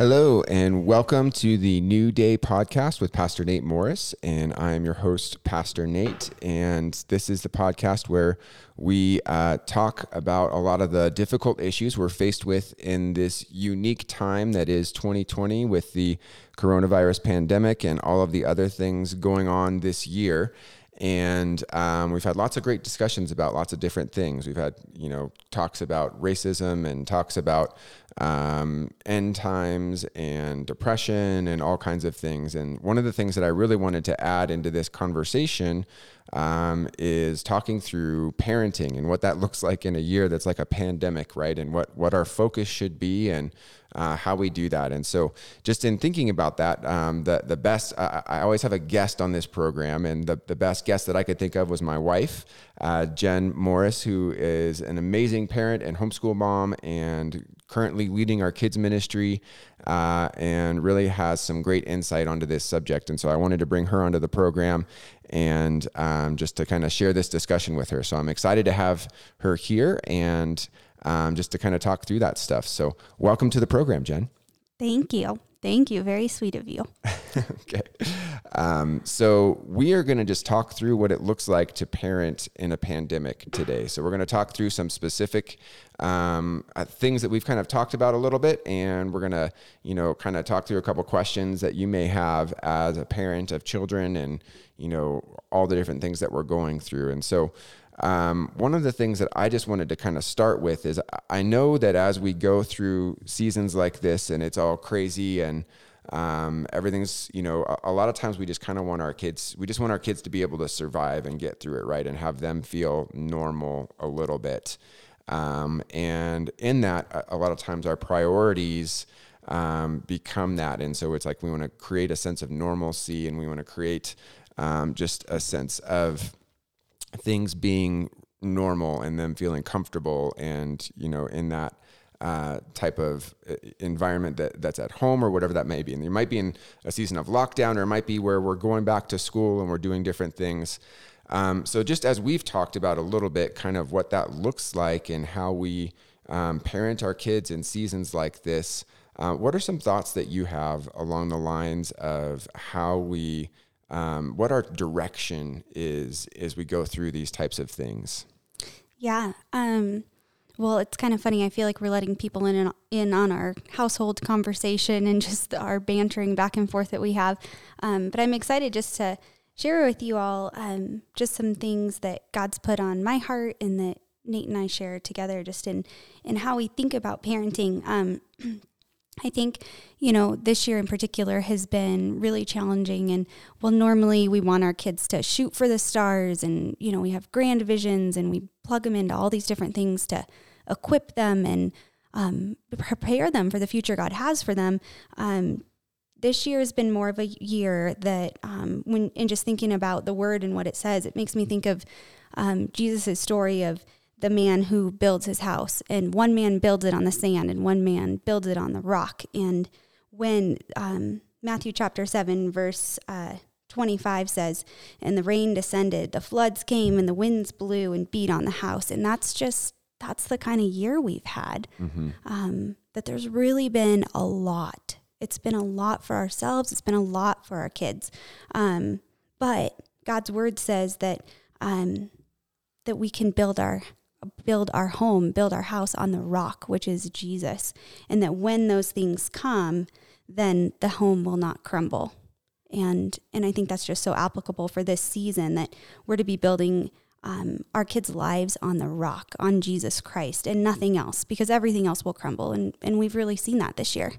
Hello, and welcome to the New Day podcast with Pastor Nate Morris. And I am your host, Pastor Nate. And this is the podcast where we uh, talk about a lot of the difficult issues we're faced with in this unique time that is 2020 with the coronavirus pandemic and all of the other things going on this year and um, we've had lots of great discussions about lots of different things. We've had, you know, talks about racism and talks about um, end times and depression and all kinds of things. And one of the things that I really wanted to add into this conversation um, is talking through parenting and what that looks like in a year that's like a pandemic, right? And what what our focus should be and uh, how we do that. And so, just in thinking about that, um, the the best I, I, always have a guest on this program, and the the best guest that I could think of was my wife, uh, Jen Morris, who is an amazing parent and homeschool mom, and currently leading our kids ministry, uh, and really has some great insight onto this subject. And so, I wanted to bring her onto the program and um, just to kind of share this discussion with her. So I'm excited to have her here and um, just to kind of talk through that stuff. So welcome to the program, Jen. Thank you. Thank you. Very sweet of you. okay. Um, so, we are going to just talk through what it looks like to parent in a pandemic today. So, we're going to talk through some specific um, uh, things that we've kind of talked about a little bit, and we're going to, you know, kind of talk through a couple questions that you may have as a parent of children and, you know, all the different things that we're going through. And so, um, one of the things that I just wanted to kind of start with is I know that as we go through seasons like this and it's all crazy and um, everything's, you know, a, a, lot of times we just kind of want our kids, we just want our kids to be able to survive and get through it, right? And have them feel normal a little bit. Um, and in that, a, a, lot of times our priorities um, become that. And so it's like we want to create a sense of normalcy and we want to create um, just a sense of things being normal and them feeling comfortable and, you know, in that. Uh, type of uh, environment that, that's at home or whatever that may be. And you might be in a season of lockdown, or it might be where we're going back to school and we're doing different things. Um, so, just as we've talked about a little bit, kind of what that looks like and how we um, parent our kids in seasons like this, uh, what are some thoughts that you have along the lines of how we, um, what our direction is as we go through these types of things? Yeah. Um, well, it's kind of funny. I feel like we're letting people in in on our household conversation and just our bantering back and forth that we have. Um, but I'm excited just to share with you all um, just some things that God's put on my heart and that Nate and I share together just in in how we think about parenting. Um, I think, you know, this year in particular has been really challenging. And well, normally we want our kids to shoot for the stars and, you know, we have grand visions and we plug them into all these different things to equip them and um, prepare them for the future God has for them. Um, this year has been more of a year that um, when in just thinking about the word and what it says, it makes me think of um, Jesus' story of the man who builds his house, and one man builds it on the sand, and one man builds it on the rock. And when um, Matthew chapter seven verse uh, 25 says, And the rain descended, the floods came, and the winds blew and beat on the house. And that's just, that's the kind of year we've had. Mm-hmm. Um, that there's really been a lot it's been a lot for ourselves. It's been a lot for our kids. Um, but God's word says that um, that we can build our build our home, build our house on the rock, which is Jesus, and that when those things come, then the home will not crumble. And and I think that's just so applicable for this season that we're to be building um, our kids' lives on the rock, on Jesus Christ, and nothing else, because everything else will crumble. And and we've really seen that this year.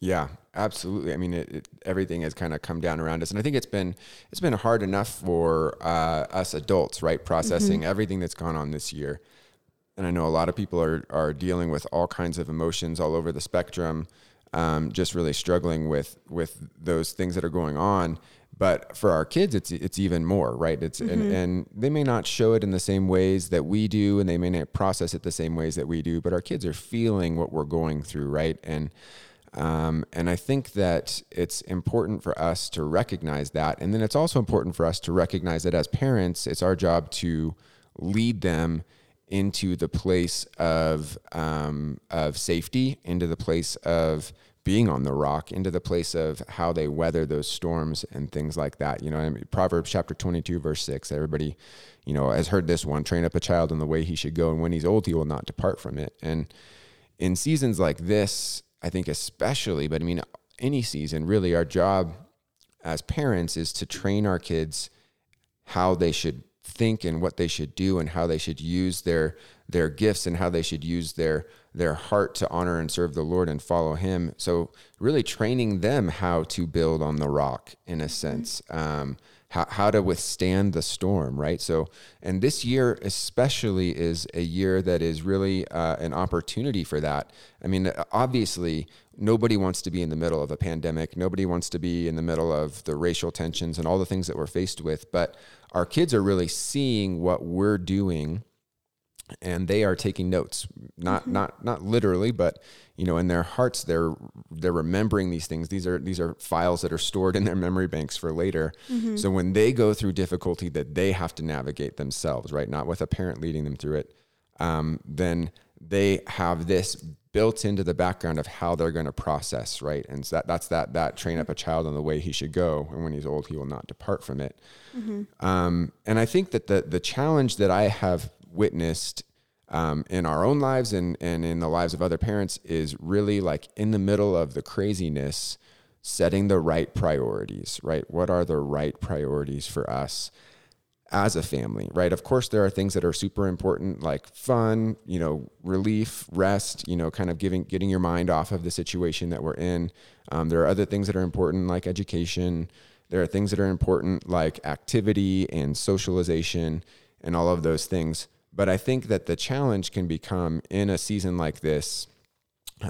Yeah, absolutely. I mean, it, it, everything has kind of come down around us, and I think it's been it's been hard enough for uh, us adults, right, processing mm-hmm. everything that's gone on this year. And I know a lot of people are are dealing with all kinds of emotions all over the spectrum, um, just really struggling with with those things that are going on. But for our kids, it's it's even more, right? It's mm-hmm. and, and they may not show it in the same ways that we do, and they may not process it the same ways that we do. But our kids are feeling what we're going through, right? And um, and I think that it's important for us to recognize that. And then it's also important for us to recognize that as parents, it's our job to lead them into the place of, um, of safety, into the place of being on the rock into the place of how they weather those storms and things like that. You know, I mean, Proverbs chapter 22, verse 6, everybody, you know, has heard this one train up a child in the way he should go, and when he's old, he will not depart from it. And in seasons like this, I think especially, but I mean, any season, really, our job as parents is to train our kids how they should think and what they should do and how they should use their their gifts and how they should use their their heart to honor and serve the Lord and follow Him. So really training them how to build on the rock in a sense, um, how how to withstand the storm, right? So and this year especially is a year that is really uh, an opportunity for that. I mean, obviously nobody wants to be in the middle of a pandemic. Nobody wants to be in the middle of the racial tensions and all the things that we're faced with. But our kids are really seeing what we're doing and they are taking notes not mm-hmm. not not literally but you know in their hearts they're they're remembering these things these are these are files that are stored in their memory banks for later mm-hmm. so when they go through difficulty that they have to navigate themselves right not with a parent leading them through it um, then they have this built into the background of how they're going to process right? And so that, that's that that train up a child on the way he should go and when he's old he will not depart from it. Mm-hmm. um, and i think that the the challenge that i have witnessed um, in our own lives and, and in the lives of other parents is really like in the middle of the craziness setting the right priorities right? What are the right priorities for us as a family, right? Of course, there are things that are super important, like fun, you know, relief, rest, you know, kind of giving, getting your mind off of the situation that we're in. Um, there are other things that are important, like education. There are things that are important, like activity and socialization, and all of those things. But I think that the challenge can become in a season like this,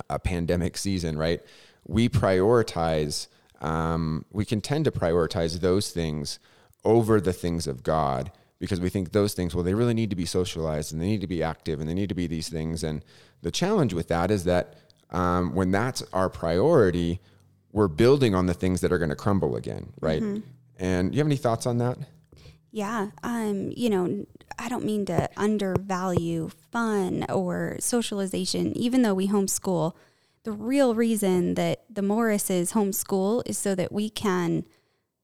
a pandemic season, right? We prioritize, um, we can tend to prioritize those things over the things of God because we think those things, well, they really need to be socialized and they need to be active and they need to be these things. And the challenge with that is that um, when that's our priority, we're building on the things that are going to crumble again, right? Mm-hmm. And you have any thoughts on that? Yeah. Um, you know, I don't mean to undervalue fun or socialization, even though we homeschool. The real reason that the Morrises homeschool is so that we can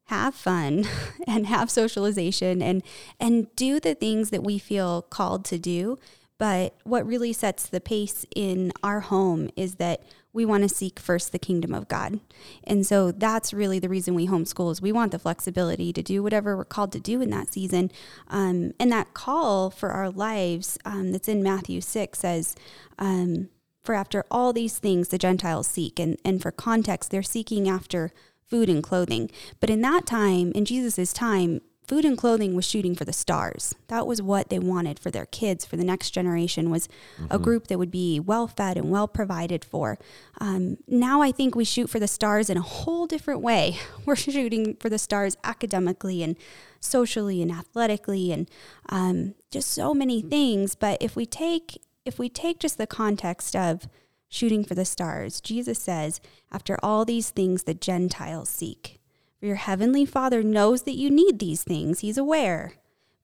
have fun and have socialization and and do the things that we feel called to do but what really sets the pace in our home is that we want to seek first the kingdom of God. And so that's really the reason we homeschool is we want the flexibility to do whatever we're called to do in that season. Um, and that call for our lives um, that's in Matthew 6 says, um, for after all these things the Gentiles seek. And, and for context, they're seeking after food and clothing. But in that time, in Jesus' time, food and clothing was shooting for the stars. That was what they wanted for their kids, for the next generation, was mm-hmm. a group that would be well fed and well provided for. Um, now I think we shoot for the stars in a whole different way. We're shooting for the stars academically and socially and athletically and um, just so many things. But if we take if we take just the context of shooting for the stars. Jesus says, After all these things the Gentiles seek. For your heavenly Father knows that you need these things, He's aware.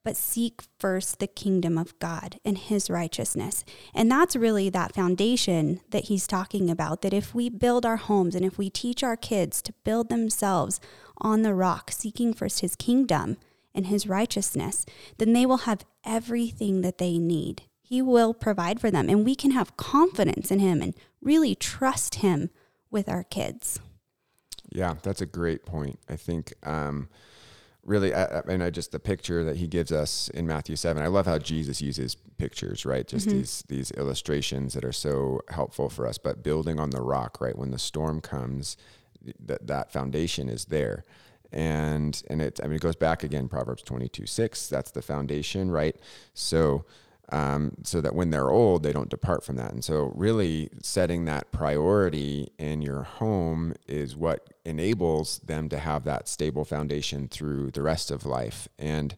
But seek first the kingdom of God and His righteousness. And that's really that foundation that He's talking about. That if we build our homes and if we teach our kids to build themselves on the rock, seeking first His kingdom and His righteousness, then they will have everything that they need he will provide for them. And we can have confidence in Him and really trust Him with our kids. Yeah, that's a great point. I think, um, really, I, I, I just the picture that He gives us in Matthew 7, I love how Jesus uses pictures, right? Just mm-hmm. these, these illustrations that are so helpful for us. But building on the rock, right? When the storm comes, that, that foundation is there and and it I mean it goes back again Proverbs 22 6 that's the foundation right so um, so that when they're old, they don't depart from that. And so, really, setting that priority in your home is what enables them to have that stable foundation through the rest of life. And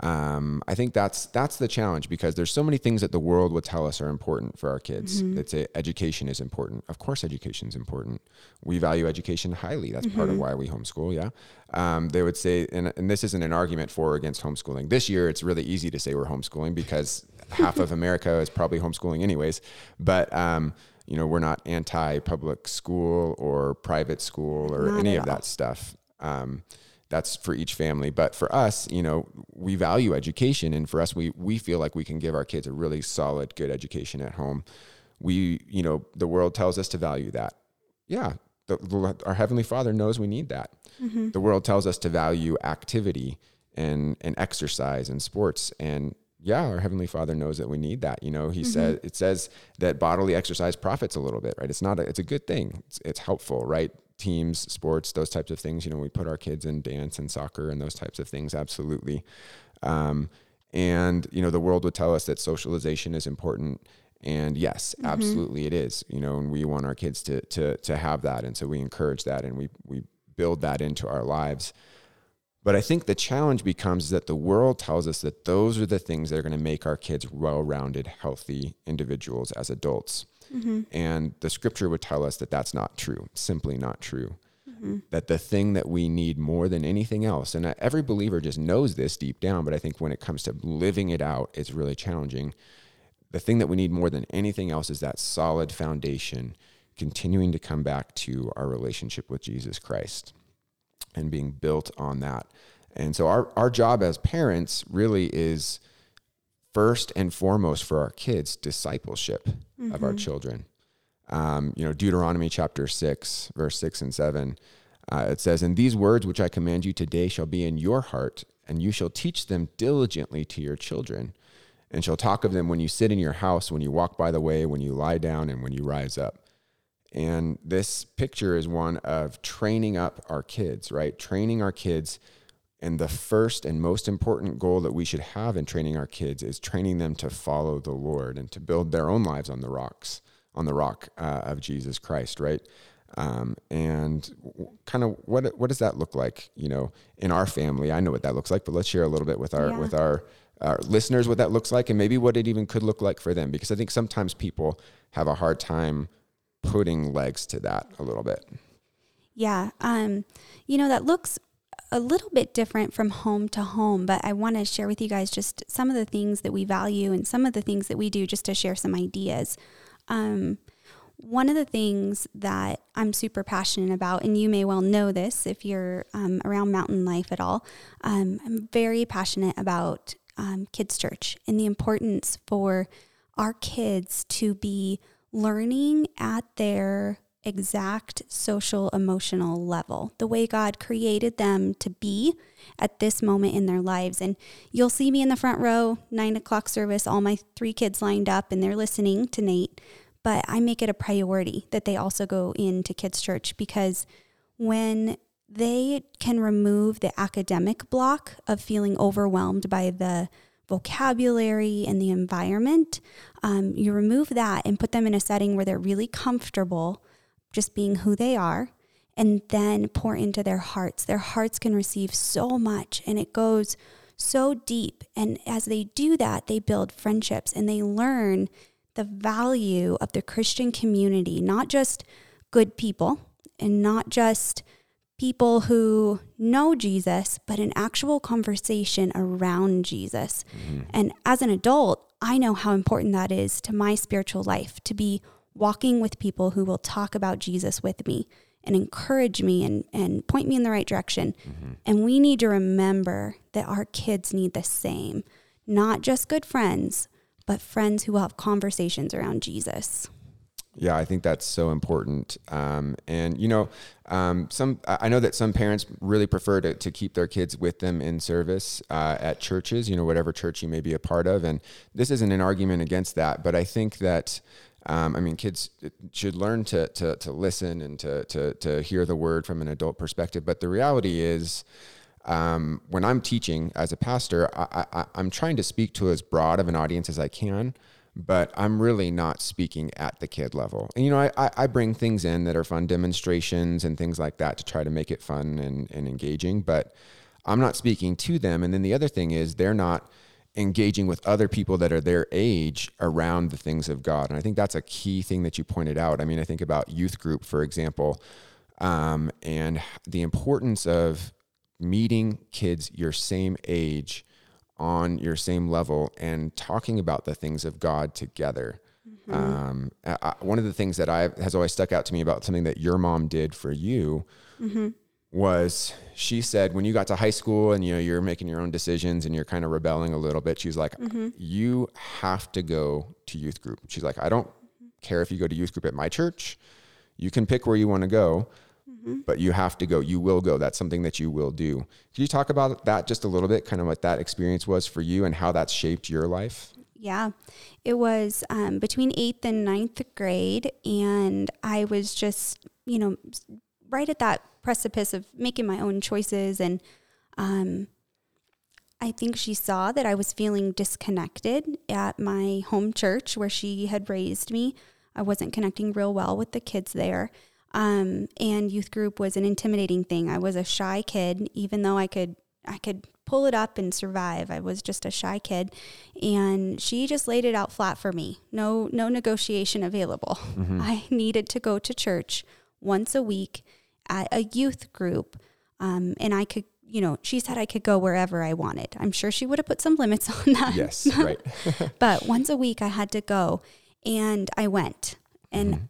um, I think that's that's the challenge because there's so many things that the world would tell us are important for our kids. Mm-hmm. It's a, education is important. Of course, education is important. We value education highly. That's mm-hmm. part of mm-hmm. why we homeschool. Yeah, um, they would say, and, and this isn't an argument for or against homeschooling. This year, it's really easy to say we're homeschooling because half of America is probably homeschooling anyways. But um, you know, we're not anti public school or private school or Not any of that stuff. Um, that's for each family. But for us, you know, we value education. And for us, we, we feel like we can give our kids a really solid, good education at home. We, you know, the world tells us to value that. Yeah. The, the, our Heavenly Father knows we need that. The world tells us to value activity and, and exercise and sports. And yeah, our Heavenly Father knows that we need that. You know, He says, it says that bodily exercise profits a little bit, right? It's not, a, it's a good thing. It's, it's helpful, right? Teams, sports, those types of things. You know, we put our kids in dance and soccer and those types of things. Absolutely. Um, and, you know, the world would tell us that socialization is important. And yes, absolutely it is, you know, and we want our kids to, to, to have that. And so we encourage that and we, we build that into our lives. But I think the challenge becomes that the world tells us that those are the things that are going to make our kids well rounded, healthy individuals as adults. Mm-hmm. And the scripture would tell us that that's not true, simply not true. Mm-hmm. That the thing that we need more than anything else, and uh, every believer just knows this deep down, but I think when it comes to living it out, it's really challenging. The thing that we need more than anything else is that solid foundation, continuing to come back to our relationship with Jesus Christ and being built on that. And so our, our job as parents really is first and foremost for our kids discipleship of our children. Um, you know, Deuteronomy chapter 6, verse 6 and 7, uh, it says, And these words which I command you today shall be in your heart, and you shall teach them diligently to your children, and shall talk of them when you sit in your house, when you walk by the way, when you lie down, and when you rise up. And this picture is one of training up our kids, right? Training our kids. And the first and most important goal that we should have in training our kids is training them to follow the Lord and to build their own lives on the rocks, on the rock uh, of Jesus Christ, right? Um, and kind of what what does that look like, you know, in our family? I know what that looks like, but let's share a little bit with our Yeah. with our our listeners what that looks like, and maybe what it even could look like for them, because I think sometimes people have a hard time putting legs to that a little bit. Yeah. Um, you know, that looks a little bit different from home to home, but I want to share with you guys just some of the things that we value and some of the things that we do just to share some ideas. Um, one of the things that I'm super passionate about, and you may well know this if you're um, around mountain life at all, um, I'm very passionate about um, kids' church and the importance for our kids to be learning at their exact social emotional level, the way God created them to be at this moment in their lives. And you'll see me in the front row, nine o'clock service, all my three kids lined up and they're listening to Nate. But I make it a priority that they also go into kids' church because when they can remove the academic block of feeling overwhelmed by the vocabulary and the environment, um, you remove that and put them in a setting where they're really comfortable just being who they are and then pour into their hearts. Their hearts can receive so much and it goes so deep. And as they do that, they build friendships and they learn the value of the Christian community, not just good people and not just people who know Jesus, but an actual conversation around Jesus. Mm-hmm. And as an adult, I know how important that is to my spiritual life to be walking with people who will talk about Jesus with me and encourage me and, and point me in the right direction. Mm-hmm. And we need to remember that our kids need the same, not just good friends, but friends who will have conversations around Jesus. Yeah, I think that's so important. Um, and you know, um, some I know that some parents really prefer to, to keep their kids with them in service uh, at churches. You know, whatever church you may be a part of, and this isn't an argument against that. But I think that. Um, I mean, kids should learn to, to, to listen and to, to, to hear the word from an adult perspective. But the reality is, um, when I'm teaching as a pastor, I, I'm trying to speak to as broad of an audience as I can, but I'm really not speaking at the kid level. And, you know, I, I, bring things in that are fun demonstrations and things like that to try to make it fun and, and engaging, but I'm not speaking to them. And then the other thing is they're not engaging with other people that are their age around the things of God. And I think that's a key thing that you pointed out. I mean, I think about youth group, for example, um, and the importance of meeting kids your same age on your same level and talking about the things of God together. Mm-hmm. Um, I, one of the things that I has always stuck out to me about something that your mom did for you mm-hmm. was she said when you got to high school and you know you're making your own decisions and you're kind of rebelling a little bit. She's like, mm-hmm. you have to go to youth group. She's like, I don't care if you go to youth group at my church. You can pick where you want to go, mm-hmm. but you have to go. You will go. That's something that you will do. Can you talk about that just a little bit, kind of what that experience was for you and how that's shaped your life? Yeah, it was um, between eighth and ninth grade, and I was just, you know, right at that precipice of making my own choices. And um, I think she saw that I was feeling disconnected at my home church where she had raised me. I wasn't connecting real well with the kids there. Um, and youth group was an intimidating thing. I was a shy kid, even though I could I could pull it up and survive. I was just a shy kid and she just laid it out flat for me. No no negotiation available. Mm-hmm. I needed to go to church once a week at a youth group um, and I could you know, she said I could go wherever I wanted. I'm sure she would have put some limits on that. Yes, right. but once a week I had to go and I went. And mm-hmm.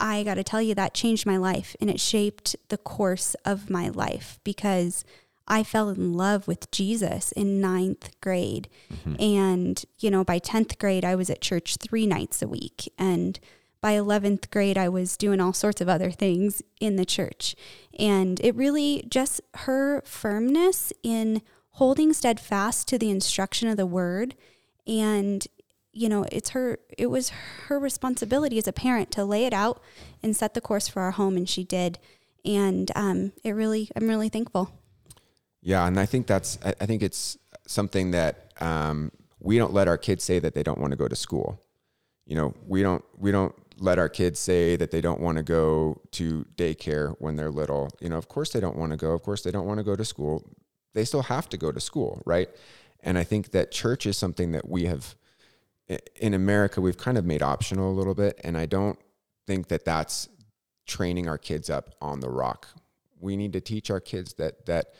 I got to tell you, that changed my life and it shaped the course of my life because I fell in love with Jesus in ninth grade. Mm-hmm. And, you know, by 10th grade, I was at church three nights a week. And by 11th grade, I was doing all sorts of other things in the church. And it really just her firmness in holding steadfast to the instruction of the word. And, you know, it's her, it was her responsibility as a parent to lay it out and set the course for our home. And she did. And um, it really, I'm really thankful. Yeah, and I think that's I, think it's something that um, we don't let our kids say that they don't want to go to school. You know, we don't we don't let our kids say that they don't want to go to daycare when they're little. You know, of course they don't want to go. Of course they don't want to go to school. They still have to go to school, right? And I think that church is something that we have in America we've kind of made optional a little bit, and I don't think that that's training our kids up on the rock. We need to teach our kids that that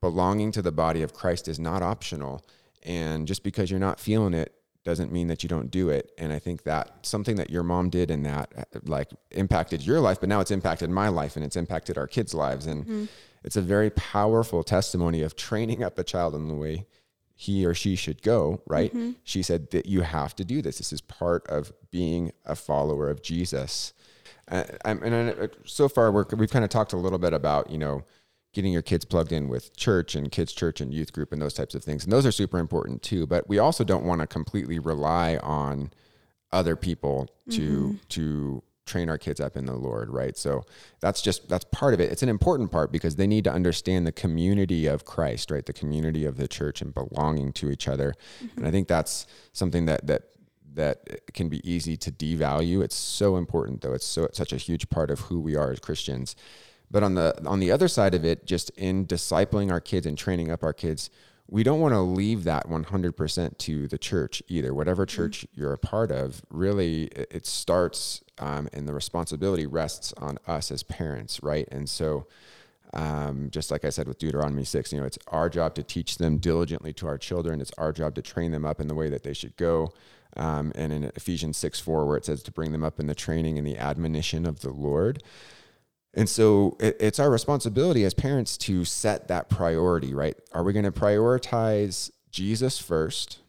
belonging to the body of Christ is not optional. And just because you're not feeling it doesn't mean that you don't do it. And I think that something that your mom did and that like impacted your life, but now it's impacted my life and it's impacted our kids' lives. And mm-hmm. it's a very powerful testimony of training up a child in the way he or she should go, right? Mm-hmm. She said that you have to do this. This is part of being a follower of Jesus. Uh, and, and so far, we have kind of talked a little bit about, you know, getting your kids plugged in with church and kids church and youth group and those types of things and those are super important too but we also don't want to completely rely on other people to mm-hmm. to train our kids up in the lord right? So that's just that's part of it. It's an important part because they need to understand the community of christ right? The community of the church and belonging to each other. Mm-hmm. and i think that's something that that that can be easy to devalue. It's so important though. It's so such a huge part of who we are as christians. But on the on the other side of it, just in discipling our kids and training up our kids, we don't want to leave that 100% to the church either. Whatever mm-hmm. church mm-hmm. you're a part of, really, it starts um, and the responsibility rests on us as parents, right? And so, um, just like I said with Deuteronomy 6, you know, it's our job to teach them diligently to our children. It's our job to train them up in the way that they should go. Um, and in Ephesians 6 4, where it says to bring them up in the training and the admonition of the Lord. And so it, it's our responsibility as parents to set that priority, right? Are we going to prioritize Jesus first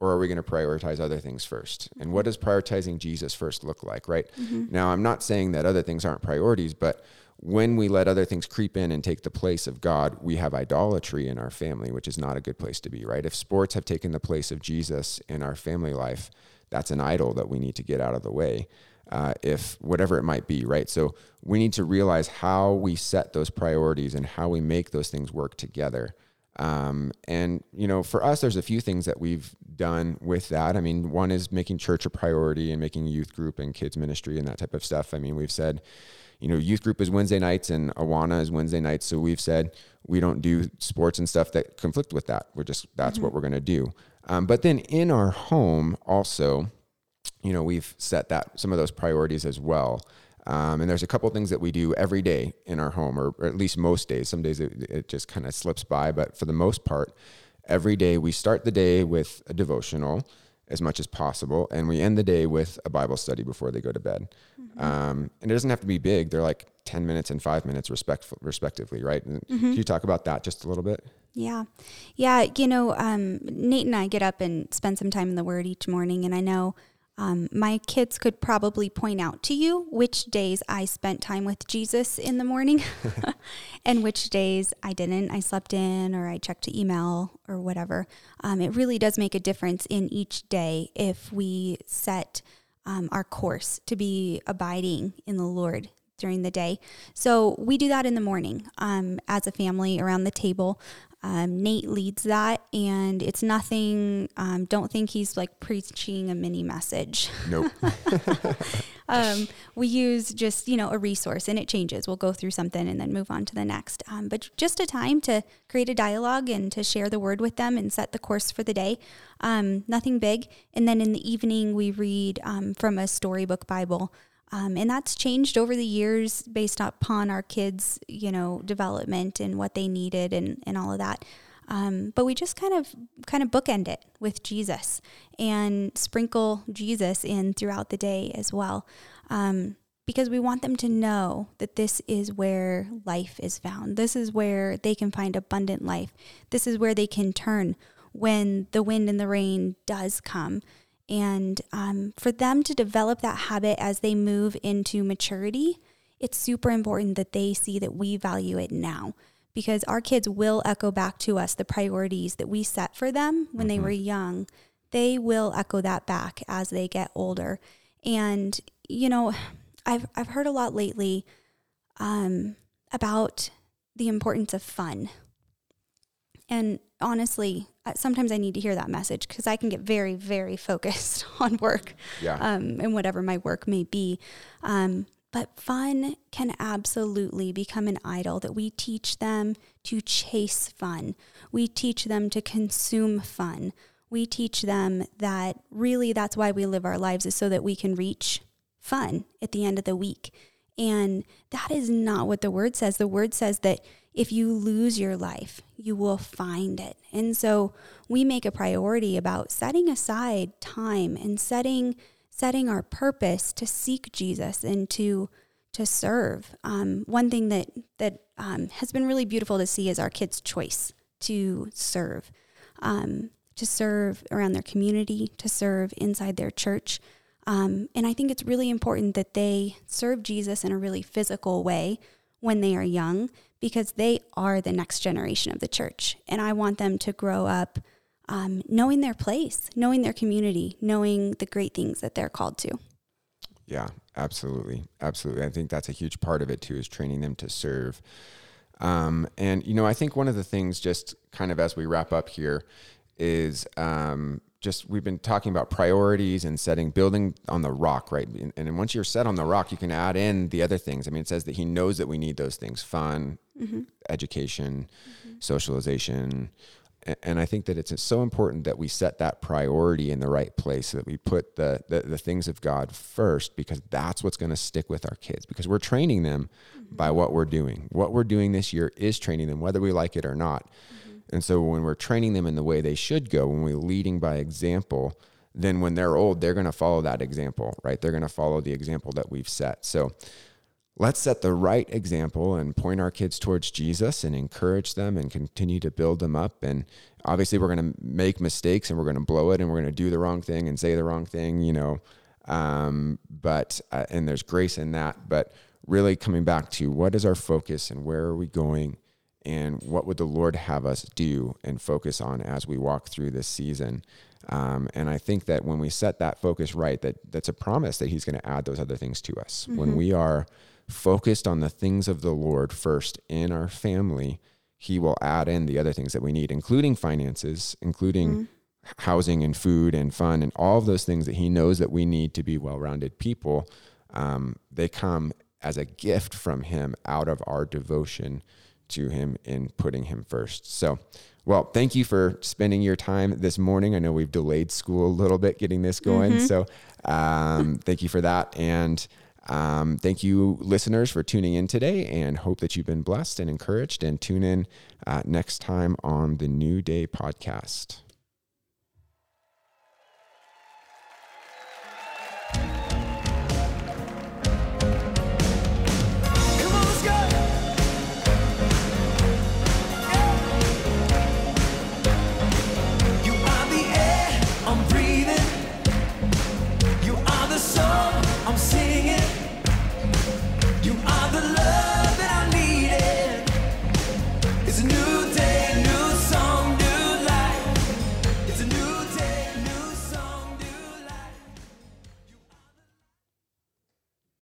or are we going to prioritize other things first? And what does prioritizing Jesus first look like, right? Mm-hmm. Now, I'm not saying that other things aren't priorities, but when we let other things creep in and take the place of God, we have idolatry in our family, which is not a good place to be, right? If sports have taken the place of Jesus in our family life, that's an idol that we need to get out of the way uh, if whatever it might be, right? So we need to realize how we set those priorities and how we make those things work together. Um, and you know, for us, there's a few things that we've done with that. I mean, one is making church a priority and making youth group and kids ministry and that type of stuff. I mean, we've said, you know, youth group is Wednesday nights and Awana is Wednesday nights. So we've said we don't do sports and stuff that conflict with that. We're just that's mm-hmm. what we're going to do. Um, but then in our home also, you know, we've set that some of those priorities as well. Um, and there's a couple things that we do every day in our home, or, or at least most days. Some days it, it just kind of slips by, but for the most part, every day we start the day with a devotional. as much as possible. And we end the day with a Bible study before they go to bed. Mm-hmm. Um, and it doesn't have to be big. They're like 10 minutes and five minutes respect, respectively, right? Mm-hmm. Can you talk about that just a little bit? Yeah. Yeah. You know, um, Nate and I get up and spend some time in the Word each morning. And I know um, my kids could probably point out to you which days I spent time with Jesus in the morning and which days I didn't. I slept in or I checked to email or whatever. Um, it really does make a difference in each day if we set um, our course to be abiding in the Lord during the day. So we do that in the morning um, as a family around the table. Um, Nate leads that, and it's nothing. Um, don't think he's like preaching a mini message. Nope. um, we use just you know a resource, and it changes. We'll go through something and then move on to the next. Um, but just a time to create a dialogue and to share the word with them and set the course for the day. Um, nothing big. And then in the evening, we read um, from a storybook Bible. Um, and that's changed over the years based upon our kids, you know, development and what they needed and, and all of that. Um, but we just kind of kind of bookend it with Jesus and sprinkle Jesus in throughout the day as well, um, because we want them to know that this is where life is found. This is where they can find abundant life. This is where they can turn when the wind and the rain does come. And um, for them to develop that habit as they move into maturity, it's super important that they see that we value it now because our kids will echo back to us the priorities that we set for them when mm-hmm. they were young. They will echo that back as they get older. And, you know, I've, I've heard a lot lately um, about the importance of fun. And honestly, sometimes I need to hear that message because I can get very, very focused on work yeah. um, and whatever my work may be. Um, but fun can absolutely become an idol that we teach them to chase fun. We teach them to consume fun. We teach them that really that's why we live our lives is so that we can reach fun at the end of the week. And that is not what the word says. The word says that if you lose your life, you will find it. And so we make a priority about setting aside time and setting setting our purpose to seek Jesus and to to serve. Um, one thing that that um, has been really beautiful to see is our kids' choice to serve, um, to serve around their community, to serve inside their church. Um, and I think it's really important that they serve Jesus in a really physical way when they are young because they are the next generation of the church. And I want them to grow up um, knowing their place, knowing their community, knowing the great things that they're called to. Yeah, absolutely. Absolutely. I think that's a huge part of it too, is training them to serve. Um, and, you know, I think one of the things, just kind of as we wrap up here, is um, just we've been talking about priorities and setting building on the rock right and, and, once you're set on the rock you can add in the other things i mean it says that he knows that we need those things fun mm-hmm. education mm-hmm. socialization and I think that it's so important that we set that priority in the right place so that we put the, the, the things of God first because that's what's going to stick with our kids because we're training them mm-hmm. by what we're doing. What we're doing this year is training them, whether we like it or not. Mm-hmm. And so when we're training them in the way they should go, when we're leading by example, then when they're old, they're going to follow that example, right? They're going to follow the example that we've set. So let's set the right example and point our kids towards Jesus and encourage them and continue to build them up. And obviously, we're going to make mistakes and we're going to blow it and we're going to do the wrong thing and say the wrong thing, you know. Um, but, uh, and there's grace in that. But really coming back to what is our focus and where are we going and what would the Lord have us do and focus on as we walk through this season. Um, and I think that when we set that focus right, that that's a promise that He's going to add those other things to us. Mm-hmm. When we are focused on the things of the Lord first in our family, He will add in the other things that we need, including finances, including mm-hmm. housing and food and fun and all of those things that He knows that we need to be well rounded people. Um, they come as a gift from Him out of our devotion to Him in putting Him first. So, well, thank you for spending your time this morning. I know we've delayed school a little bit getting this going. Mm-hmm. So, um, thank you for that. And um, thank you, listeners, for tuning in today and hope that you've been blessed and encouraged. And tune in uh, next time on the New Day podcast.